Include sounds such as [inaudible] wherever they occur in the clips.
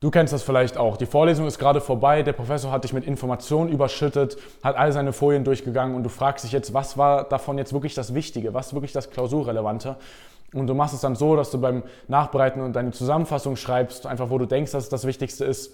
Du kennst das vielleicht auch. Die Vorlesung ist gerade vorbei, der Professor hat dich mit Informationen überschüttet, hat all seine Folien durchgegangen und du fragst dich jetzt, was war davon jetzt wirklich das Wichtige, was ist wirklich das Klausurrelevante? Und du machst es dann so, dass du beim Nachbereiten und deine Zusammenfassung schreibst, einfach wo du denkst, dass es das Wichtigste ist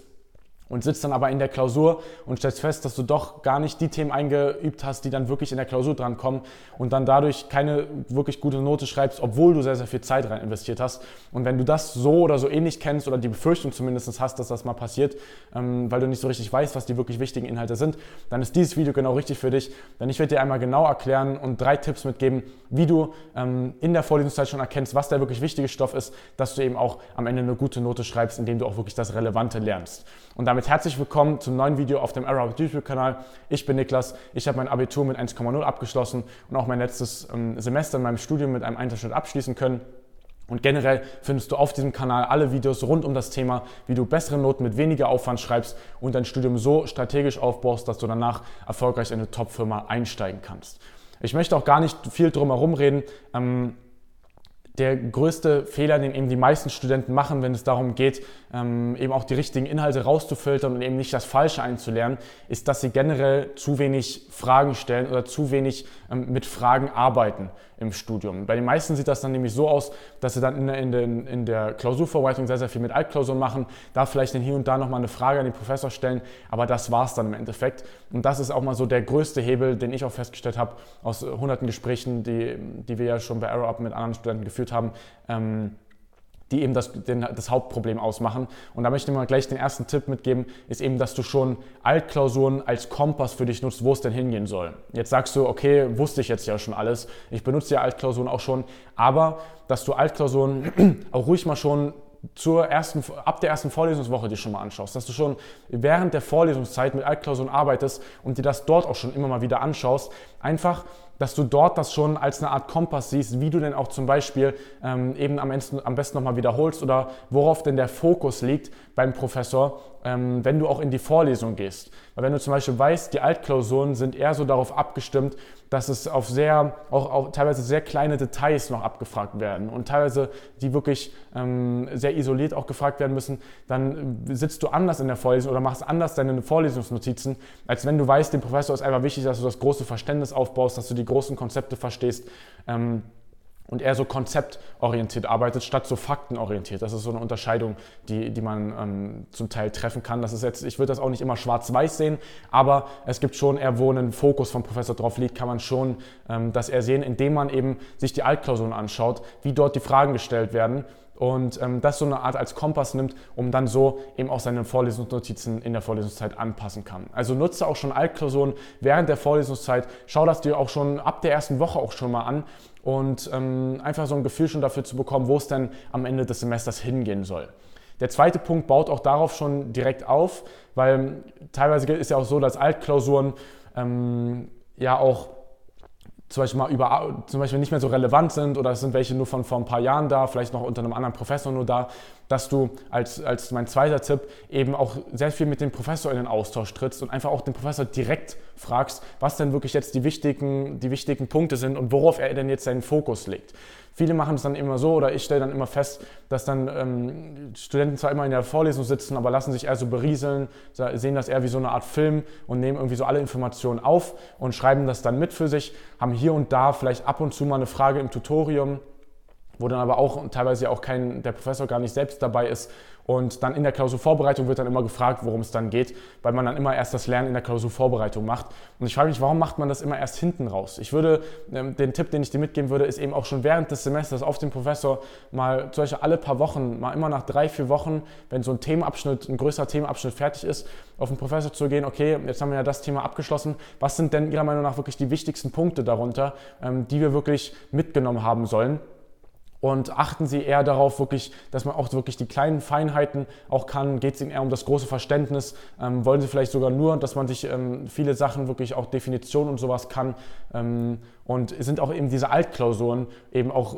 und sitzt dann aber in der Klausur und stellst fest, dass du doch gar nicht die Themen eingeübt hast, die dann wirklich in der Klausur drankommen und dann dadurch keine wirklich gute Note schreibst, obwohl du sehr, sehr viel Zeit rein investiert hast. Und wenn du das so oder so ähnlich kennst oder die Befürchtung zumindest hast, dass das mal passiert, ähm, weil du nicht so richtig weißt, was die wirklich wichtigen Inhalte sind, dann ist dieses Video genau richtig für dich. Denn ich werde dir einmal genau erklären und drei Tipps mitgeben, wie du ähm, in der Vorlesungszeit schon erkennst, was der wirklich wichtige Stoff ist, dass du eben auch am Ende eine gute Note schreibst, indem du auch wirklich das Relevante lernst. Und damit herzlich willkommen zum neuen Video auf dem Arrow YouTube-Kanal. Ich bin Niklas, ich habe mein Abitur mit 1,0 abgeschlossen und auch mein letztes ähm, Semester in meinem Studium mit einem Einzelschnitt abschließen können. Und generell findest du auf diesem Kanal alle Videos rund um das Thema, wie du bessere Noten mit weniger Aufwand schreibst und dein Studium so strategisch aufbaust, dass du danach erfolgreich in eine Top-Firma einsteigen kannst. Ich möchte auch gar nicht viel drum herum reden. Ähm, der größte Fehler, den eben die meisten Studenten machen, wenn es darum geht, ähm, eben auch die richtigen Inhalte rauszufiltern und eben nicht das Falsche einzulernen, ist, dass sie generell zu wenig Fragen stellen oder zu wenig ähm, mit Fragen arbeiten im Studium. Bei den meisten sieht das dann nämlich so aus, dass sie dann in der, in der, in der Klausurvorbereitung sehr, sehr viel mit Altklausuren machen, da vielleicht dann hier und da nochmal eine Frage an den Professor stellen, aber das war es dann im Endeffekt. Und das ist auch mal so der größte Hebel, den ich auch festgestellt habe aus hunderten Gesprächen, die, die wir ja schon bei Arrow Up mit anderen Studenten geführt haben. Ähm, die eben das, den, das Hauptproblem ausmachen. Und da möchte ich mal gleich den ersten Tipp mitgeben, ist eben, dass du schon Altklausuren als Kompass für dich nutzt, wo es denn hingehen soll. Jetzt sagst du, okay, wusste ich jetzt ja schon alles, ich benutze ja Altklausuren auch schon, aber dass du Altklausuren [clears throat] auch ruhig mal schon zur ersten, ab der ersten Vorlesungswoche dir schon mal anschaust, dass du schon während der Vorlesungszeit mit Altklausuren arbeitest und dir das dort auch schon immer mal wieder anschaust, einfach dass du dort das schon als eine Art Kompass siehst, wie du denn auch zum Beispiel ähm, eben am, Ende, am besten nochmal wiederholst oder worauf denn der Fokus liegt beim Professor, ähm, wenn du auch in die Vorlesung gehst. Weil wenn du zum Beispiel weißt, die Altklausuren sind eher so darauf abgestimmt, dass es auf sehr, auch, auch teilweise sehr kleine Details noch abgefragt werden und teilweise die wirklich ähm, sehr isoliert auch gefragt werden müssen, dann sitzt du anders in der Vorlesung oder machst anders deine Vorlesungsnotizen, als wenn du weißt, dem Professor ist einfach wichtig, dass du das große Verständnis aufbaust, dass du die großen Konzepte verstehst. Ähm, und eher so konzeptorientiert arbeitet, statt so faktenorientiert. Das ist so eine Unterscheidung, die, die man ähm, zum Teil treffen kann. Das ist jetzt, ich würde das auch nicht immer schwarz-weiß sehen, aber es gibt schon eher, wo ein Fokus vom Professor drauf liegt, kann man schon ähm, das eher sehen, indem man eben sich die Altklausuren anschaut, wie dort die Fragen gestellt werden und ähm, das so eine Art als Kompass nimmt, um dann so eben auch seine Vorlesungsnotizen in der Vorlesungszeit anpassen kann. Also nutze auch schon Altklausuren während der Vorlesungszeit, schau das dir auch schon ab der ersten Woche auch schon mal an und ähm, einfach so ein Gefühl schon dafür zu bekommen, wo es denn am Ende des Semesters hingehen soll. Der zweite Punkt baut auch darauf schon direkt auf, weil teilweise ist ja auch so, dass Altklausuren ähm, ja auch zum Beispiel mal über, zum Beispiel nicht mehr so relevant sind oder es sind welche nur von vor ein paar Jahren da, vielleicht noch unter einem anderen Professor nur da, dass du als, als mein zweiter Tipp eben auch sehr viel mit dem Professor in den Austausch trittst und einfach auch den Professor direkt fragst, was denn wirklich jetzt die wichtigen, die wichtigen Punkte sind und worauf er denn jetzt seinen Fokus legt. Viele machen es dann immer so oder ich stelle dann immer fest, dass dann ähm, Studenten zwar immer in der Vorlesung sitzen, aber lassen sich eher so berieseln, sehen das eher wie so eine Art Film und nehmen irgendwie so alle Informationen auf und schreiben das dann mit für sich, haben hier und da vielleicht ab und zu mal eine Frage im Tutorium wo dann aber auch teilweise auch kein, der Professor gar nicht selbst dabei ist. Und dann in der Klausurvorbereitung wird dann immer gefragt, worum es dann geht, weil man dann immer erst das Lernen in der Klausurvorbereitung macht. Und ich frage mich, warum macht man das immer erst hinten raus? Ich würde, ähm, den Tipp, den ich dir mitgeben würde, ist eben auch schon während des Semesters auf den Professor mal zum Beispiel alle paar Wochen, mal immer nach drei, vier Wochen, wenn so ein Themenabschnitt, ein größerer Themenabschnitt fertig ist, auf den Professor zu gehen, okay, jetzt haben wir ja das Thema abgeschlossen, was sind denn Ihrer Meinung nach wirklich die wichtigsten Punkte darunter, ähm, die wir wirklich mitgenommen haben sollen? Und achten Sie eher darauf, wirklich, dass man auch wirklich die kleinen Feinheiten auch kann. Geht es Ihnen eher um das große Verständnis? Ähm, wollen Sie vielleicht sogar nur, dass man sich ähm, viele Sachen wirklich auch Definitionen und sowas kann? Ähm, Und sind auch eben diese Altklausuren eben auch,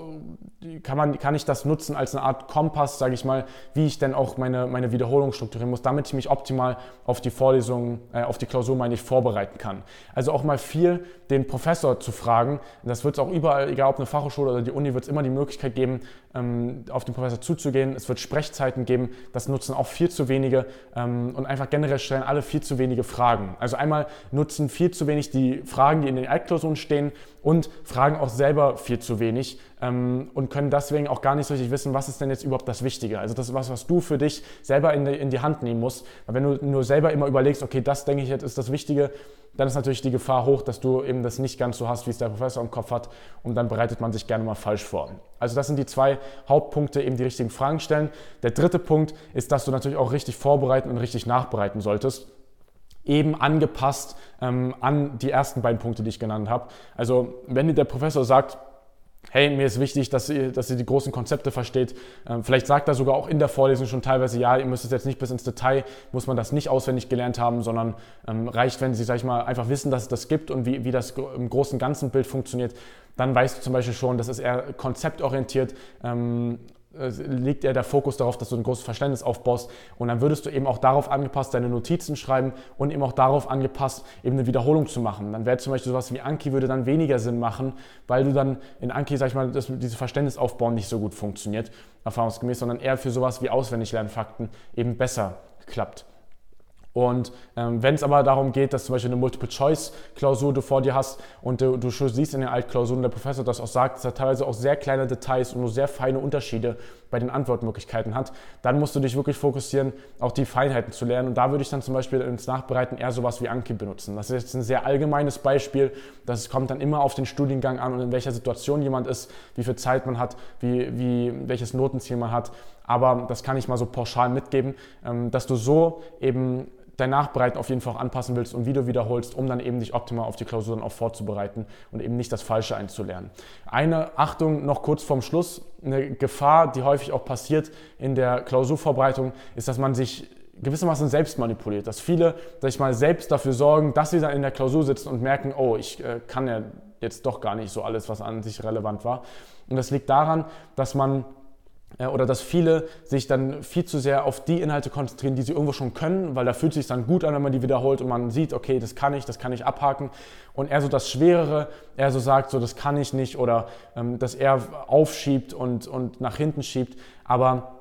kann, man, kann ich das nutzen als eine Art Kompass, sage ich mal, wie ich denn auch meine, meine Wiederholung strukturieren muss, damit ich mich optimal auf die Vorlesung, äh, auf die Klausur, meine ich, vorbereiten kann. Also auch mal viel den Professor zu fragen. Das wird es auch überall, egal ob eine Fachhochschule oder die Uni, wird es immer die Möglichkeit geben, ähm, auf den Professor zuzugehen. Es wird Sprechzeiten geben, das nutzen auch viel zu wenige ähm, und einfach generell stellen alle viel zu wenige Fragen. Also einmal nutzen viel zu wenig die Fragen, die in den Altklausuren stehen und fragen auch selber viel zu wenig ähm, und können deswegen auch gar nicht so richtig wissen, was ist denn jetzt überhaupt das Wichtige. Also das ist was, was du für dich selber in die, in die Hand nehmen musst. Weil wenn du nur selber immer überlegst, okay, das denke ich jetzt ist das Wichtige, dann ist natürlich die Gefahr hoch, dass du eben das nicht ganz so hast, wie es der Professor im Kopf hat und dann bereitet man sich gerne mal falsch vor. Also das sind die zwei Hauptpunkte, eben die richtigen Fragen stellen. Der dritte Punkt ist, dass du natürlich auch richtig vorbereiten und richtig nachbereiten solltest eben angepasst ähm, an die ersten beiden Punkte, die ich genannt habe. Also wenn dir der Professor sagt, hey, mir ist wichtig, dass ihr, dass ihr die großen Konzepte versteht. Ähm, vielleicht sagt er sogar auch in der Vorlesung schon teilweise, ja, ihr müsst es jetzt nicht bis ins Detail, muss man das nicht auswendig gelernt haben, sondern ähm, reicht, wenn Sie, sag ich mal, einfach wissen, dass es das gibt und wie, wie das im großen ganzen Bild funktioniert. Dann weißt du zum Beispiel schon, das ist eher konzeptorientiert ähm, liegt ja der Fokus darauf, dass du ein großes Verständnis aufbaust und dann würdest du eben auch darauf angepasst deine Notizen schreiben und eben auch darauf angepasst, eben eine Wiederholung zu machen. Dann wäre zum Beispiel sowas wie Anki würde dann weniger Sinn machen, weil du dann in Anki, sag ich mal, das, diese Verständnisaufbau nicht so gut funktioniert, erfahrungsgemäß, sondern eher für sowas wie Auswendiglernfakten eben besser klappt. Und ähm, wenn es aber darum geht, dass zum Beispiel eine Multiple-Choice-Klausur du vor dir hast und du, du siehst in den Altklausuren, der Professor das auch sagt, dass er teilweise auch sehr kleine Details und nur sehr feine Unterschiede bei den Antwortmöglichkeiten hat, dann musst du dich wirklich fokussieren, auch die Feinheiten zu lernen. Und da würde ich dann zum Beispiel ins Nachbereiten eher sowas wie Anki benutzen. Das ist jetzt ein sehr allgemeines Beispiel. Das kommt dann immer auf den Studiengang an und in welcher Situation jemand ist, wie viel Zeit man hat, wie, wie, welches Notenziel man hat. Aber das kann ich mal so pauschal mitgeben, ähm, dass du so eben dein Nachbereiten auf jeden Fall auch anpassen willst und wie du wiederholst, um dann eben dich optimal auf die Klausur dann auch vorzubereiten und eben nicht das Falsche einzulernen. Eine Achtung noch kurz vorm Schluss, eine Gefahr, die häufig auch passiert in der Klausurvorbereitung, ist, dass man sich gewissermaßen selbst manipuliert, dass viele, sag ich mal, selbst dafür sorgen, dass sie dann in der Klausur sitzen und merken, oh, ich äh, kann ja jetzt doch gar nicht so alles, was an sich relevant war. Und das liegt daran, dass man äh, oder dass viele sich dann viel zu sehr auf die Inhalte konzentrieren, die sie irgendwo schon können, weil da fühlt es sich dann gut an, wenn man die wiederholt und man sieht, okay, das kann ich, das kann ich abhaken. Und er so das Schwerere, er so sagt, so das kann ich nicht oder ähm, dass er aufschiebt und, und nach hinten schiebt. Aber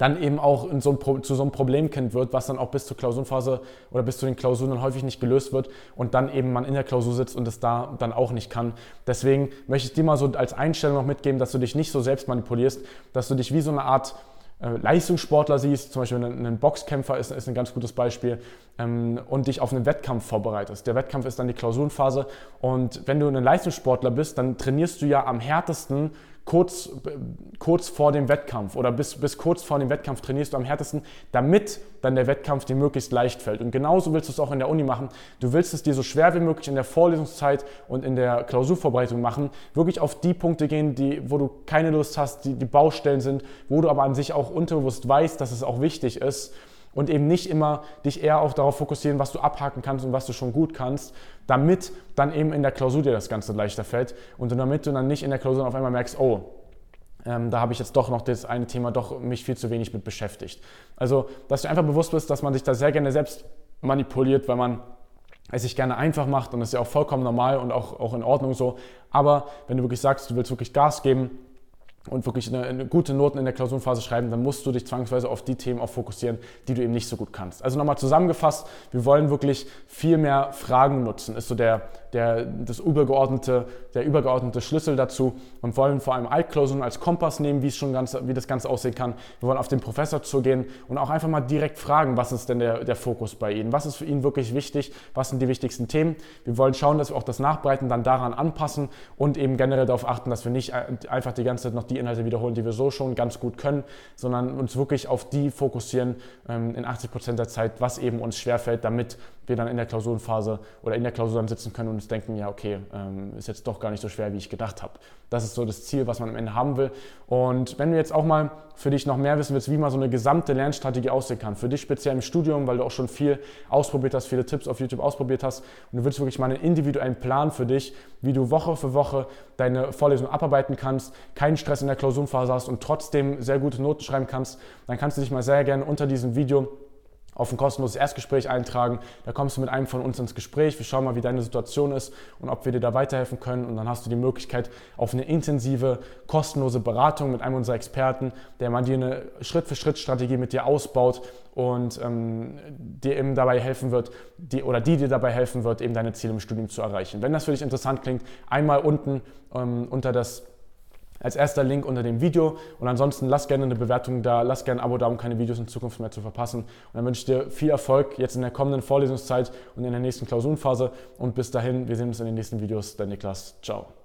dann eben auch so ein, zu so einem Problemkind wird, was dann auch bis zur Klausurenphase oder bis zu den Klausuren dann häufig nicht gelöst wird und dann eben man in der Klausur sitzt und es da dann auch nicht kann. Deswegen möchte ich dir mal so als Einstellung noch mitgeben, dass du dich nicht so selbst manipulierst, dass du dich wie so eine Art äh, Leistungssportler siehst, zum Beispiel ein, Boxkämpfer ist, ist, ein ganz gutes Beispiel, ähm, und dich auf einen Wettkampf vorbereitest. Der Wettkampf ist dann die Klausurenphase und wenn du ein Leistungssportler bist, dann trainierst du ja am härtesten kurz, kurz vor dem Wettkampf oder bis, bis kurz vor dem Wettkampf trainierst du am härtesten, damit dann der Wettkampf dir möglichst leicht fällt. Und genauso willst du es auch in der Uni machen. Du willst es dir so schwer wie möglich in der Vorlesungszeit und in der Klausurvorbereitung machen, wirklich auf die Punkte gehen, die, wo du keine Lust hast, die, die Baustellen sind, wo du aber an sich auch unterbewusst weißt, dass es auch wichtig ist und eben nicht immer dich eher auch darauf fokussieren, was du abhaken kannst und was du schon gut kannst, damit dann eben in der Klausur dir das Ganze leichter fällt und damit du dann nicht in der Klausur auf einmal merkst, oh, ähm, da habe ich jetzt doch noch das eine Thema doch mich viel zu wenig mit beschäftigt. Also, dass du einfach bewusst bist, dass man sich da sehr gerne selbst manipuliert, weil man es sich gerne einfach macht und das ist ja auch vollkommen normal und auch, auch in Ordnung so. Aber wenn du wirklich sagst, du willst wirklich Gas geben, und wirklich eine, eine, gute Noten in der Klausurenphase schreiben, dann musst du dich zwangsweise auf die Themen auch fokussieren, die du eben nicht so gut kannst. Also nochmal zusammengefasst, wir wollen wirklich viel mehr Fragen nutzen, ist so der, der, das übergeordnete, der übergeordnete Schlüssel dazu und wollen vor allem Altklausuren als Kompass nehmen, wie, es schon ganz, wie das Ganze aussehen kann. Wir wollen auf den Professor zugehen und auch einfach mal direkt fragen, was ist denn der, der Fokus bei Ihnen? Was ist für ihn wirklich wichtig? Was sind die wichtigsten Themen? Wir wollen schauen, dass wir auch das Nachbreiten dann daran anpassen und eben generell darauf achten, dass wir nicht einfach die ganze Zeit noch die Inhalte wiederholen, die wir so schon ganz gut können, sondern uns wirklich auf die fokussieren ähm, in 80 Prozent der Zeit, was eben uns schwerfällt, damit wir dann in der Klausurenphase oder in der Klausur dann sitzen können und uns denken, ja, okay, ähm, ist jetzt doch gar nicht so schwer, wie ich gedacht habe. Das ist so das Ziel, was man am Ende haben will. Und wenn du jetzt auch mal für dich noch mehr wissen willst, wie mal so eine gesamte Lernstrategie aussehen kann, für dich speziell im Studium, weil du auch schon viel ausprobiert hast, viele Tipps auf YouTube ausprobiert hast und du willst wirklich mal einen individuellen Plan für dich, wie du Woche für Woche deine Vorlesung abarbeiten kannst, keinen Stress in der Klausurenphase hast und trotzdem sehr gute Noten schreiben kannst, dann kannst du dich mal sehr gerne unter diesem Video auf ein kostenloses Erstgespräch eintragen. Da kommst du mit einem von uns ins Gespräch. Wir schauen mal, wie deine Situation ist und ob wir dir da weiterhelfen können. Und dann hast du die Möglichkeit auf eine intensive, kostenlose Beratung mit einem unserer Experten, der mal dir eine Schritt-für-Schritt-Strategie mit dir ausbaut und ähm, dir eben dabei helfen wird, die, oder die dir dabei helfen wird, eben deine Ziele im Studium zu erreichen. Wenn das für dich interessant klingt, einmal unten ähm, unter das als erster Link unter dem Video. Und ansonsten lass gerne eine Bewertung da, lass gerne ein Abo da, um keine Videos in Zukunft mehr zu verpassen. Und dann wünsche ich dir viel Erfolg jetzt in der kommenden Vorlesungszeit und in der nächsten Klausurenphase. Und bis dahin, wir sehen uns in den nächsten Videos. Dein Niklas. Ciao.